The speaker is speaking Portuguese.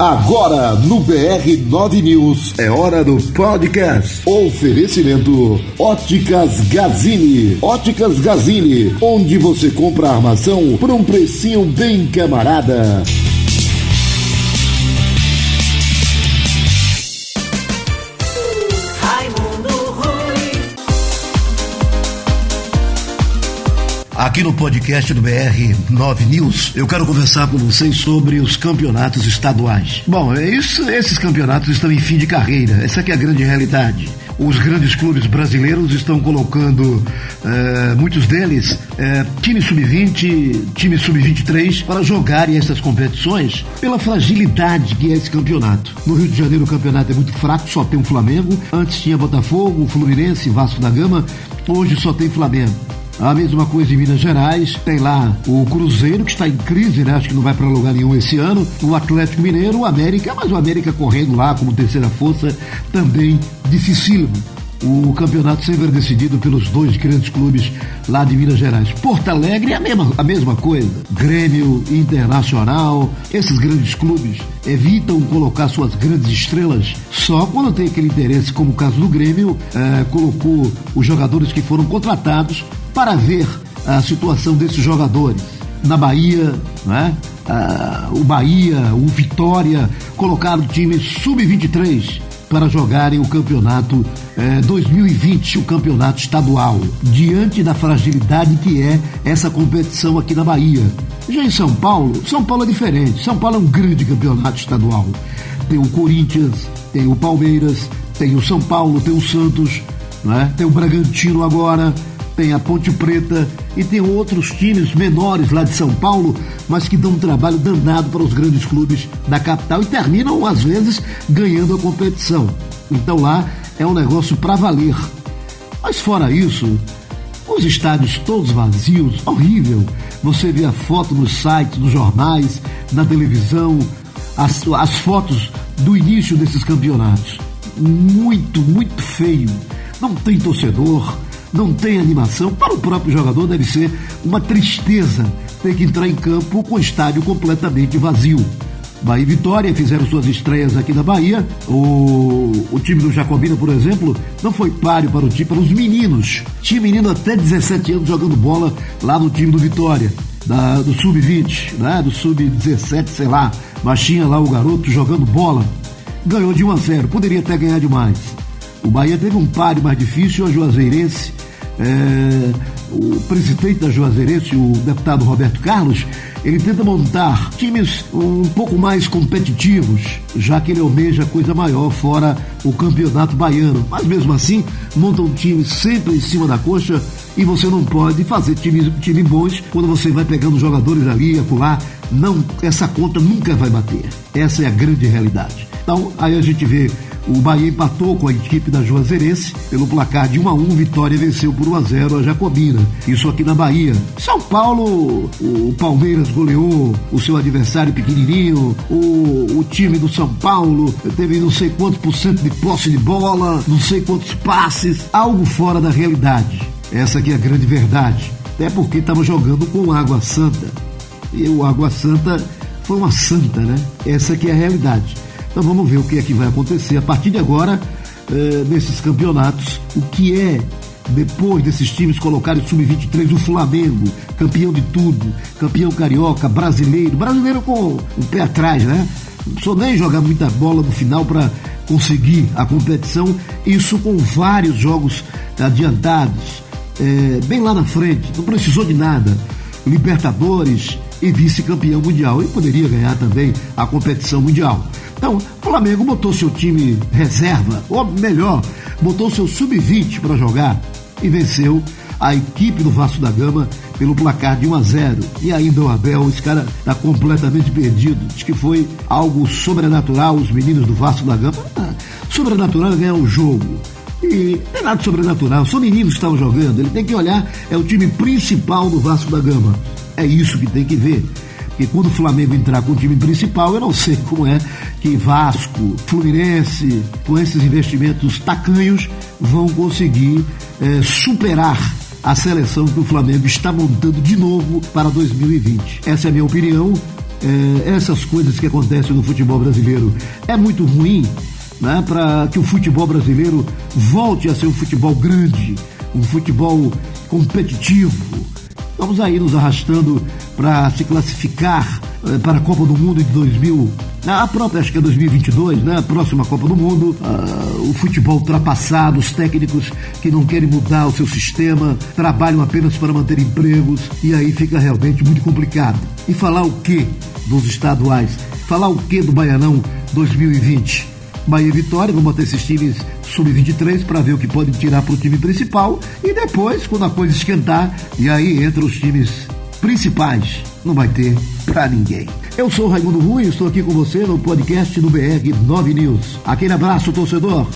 Agora no BR 9 News é hora do podcast. Oferecimento Óticas Gazini. Óticas Gazini, onde você compra armação por um precinho bem camarada. Aqui no podcast do BR 9 News, eu quero conversar com vocês sobre os campeonatos estaduais. Bom, é isso, esses campeonatos estão em fim de carreira, essa é a grande realidade. Os grandes clubes brasileiros estão colocando, é, muitos deles, é, time sub-20, time sub-23, para jogarem essas competições pela fragilidade que é esse campeonato. No Rio de Janeiro o campeonato é muito fraco, só tem o Flamengo. Antes tinha Botafogo, Fluminense, Vasco da Gama, hoje só tem Flamengo. A mesma coisa em Minas Gerais, tem lá o Cruzeiro, que está em crise, né? Acho que não vai para lugar nenhum esse ano. O Atlético Mineiro, o América, mas o América correndo lá como terceira força, também dificílimo. O campeonato sempre é decidido pelos dois grandes clubes lá de Minas Gerais. Porto Alegre é a mesma, a mesma coisa. Grêmio, Internacional, esses grandes clubes evitam colocar suas grandes estrelas só quando tem aquele interesse, como o caso do Grêmio, eh, colocou os jogadores que foram contratados para ver a situação desses jogadores. Na Bahia, né? Ah, o Bahia, o Vitória, colocaram o time sub-23 para jogarem o campeonato eh, 2020, o campeonato estadual, diante da fragilidade que é essa competição aqui na Bahia. Já em São Paulo, São Paulo é diferente. São Paulo é um grande campeonato estadual. Tem o Corinthians, tem o Palmeiras, tem o São Paulo, tem o Santos, né? tem o Bragantino agora, tem a Ponte Preta e tem outros times menores lá de São Paulo, mas que dão um trabalho danado para os grandes clubes da capital e terminam, às vezes, ganhando a competição. Então lá é um negócio para valer. Mas fora isso, os estádios todos vazios, horrível. Você vê a foto nos sites, nos jornais, na televisão, as, as fotos do início desses campeonatos. Muito, muito feio. Não tem torcedor não tem animação. Para o próprio jogador deve ser uma tristeza ter que entrar em campo com o estádio completamente vazio. Bahia e Vitória fizeram suas estreias aqui na Bahia. O, o time do Jacobina, por exemplo, não foi páreo para o time, para os meninos. Tinha menino até 17 anos jogando bola lá no time do Vitória, da, do Sub-20, né? do Sub-17, sei lá. Mas tinha lá o garoto jogando bola. Ganhou de 1 a 0, poderia até ganhar demais. O Bahia teve um páreo mais difícil, a Juazeirense é, o presidente da Juazeirense, o deputado Roberto Carlos, ele tenta montar times um pouco mais competitivos, já que ele almeja coisa maior fora o campeonato baiano. Mas mesmo assim, monta um time sempre em cima da coxa e você não pode fazer times time bons quando você vai pegando jogadores ali acolá. Não, essa conta nunca vai bater. Essa é a grande realidade. Então, aí a gente vê o Bahia empatou com a equipe da Juazeirense pelo placar de 1 a 1. Vitória venceu por 1 a 0 a Jacobina. Isso aqui na Bahia. São Paulo, o Palmeiras goleou o seu adversário pequenininho. O, o time do São Paulo teve não sei quantos por cento de posse de bola, não sei quantos passes, algo fora da realidade. Essa aqui é a grande verdade. Até porque estava jogando com Água Santa. E o Água Santa foi uma santa, né? Essa aqui é a realidade. Então vamos ver o que é que vai acontecer a partir de agora eh, nesses campeonatos. O que é depois desses times colocarem sub-23 o Flamengo, campeão de tudo, campeão carioca, brasileiro, brasileiro com o pé atrás, né? Não precisou nem jogar muita bola no final para conseguir a competição, isso com vários jogos adiantados, é, bem lá na frente, não precisou de nada. Libertadores e vice-campeão mundial, e poderia ganhar também a competição mundial. Então, o Flamengo botou seu time reserva, ou melhor, botou seu sub-20 para jogar e venceu a equipe do Vasco da Gama pelo placar de 1 a 0. E ainda o Abel, esse cara está completamente perdido. Diz que foi algo sobrenatural, os meninos do Vasco da Gama. Ah, sobrenatural é ganhar o jogo. E não tem nada sobrenatural, são meninos que estavam jogando. Ele tem que olhar, é o time principal do Vasco da Gama. É isso que tem que ver. Porque quando o Flamengo entrar com o time principal, eu não sei como é que Vasco, Fluminense, com esses investimentos tacanhos, vão conseguir é, superar a seleção que o Flamengo está montando de novo para 2020. Essa é a minha opinião. é, essas coisas que acontecem no futebol brasileiro. É muito ruim né, para que o futebol brasileiro volte a ser um futebol grande, um futebol competitivo. Vamos aí nos arrastando para se classificar eh, para a Copa do Mundo de 2000, a própria acho que é 2022, né? A próxima Copa do Mundo, uh, o futebol ultrapassado, os técnicos que não querem mudar o seu sistema, trabalham apenas para manter empregos e aí fica realmente muito complicado. E falar o que dos estaduais? Falar o que do Baianão 2020? Bahia e Vitória vão botar esses times sub-23 para ver o que podem tirar para o time principal e depois, quando a coisa esquentar, e aí entra os times principais. Não vai ter para ninguém. Eu sou Raimundo Rui, estou aqui com você no podcast do BR 9 News. Aquele abraço, torcedor.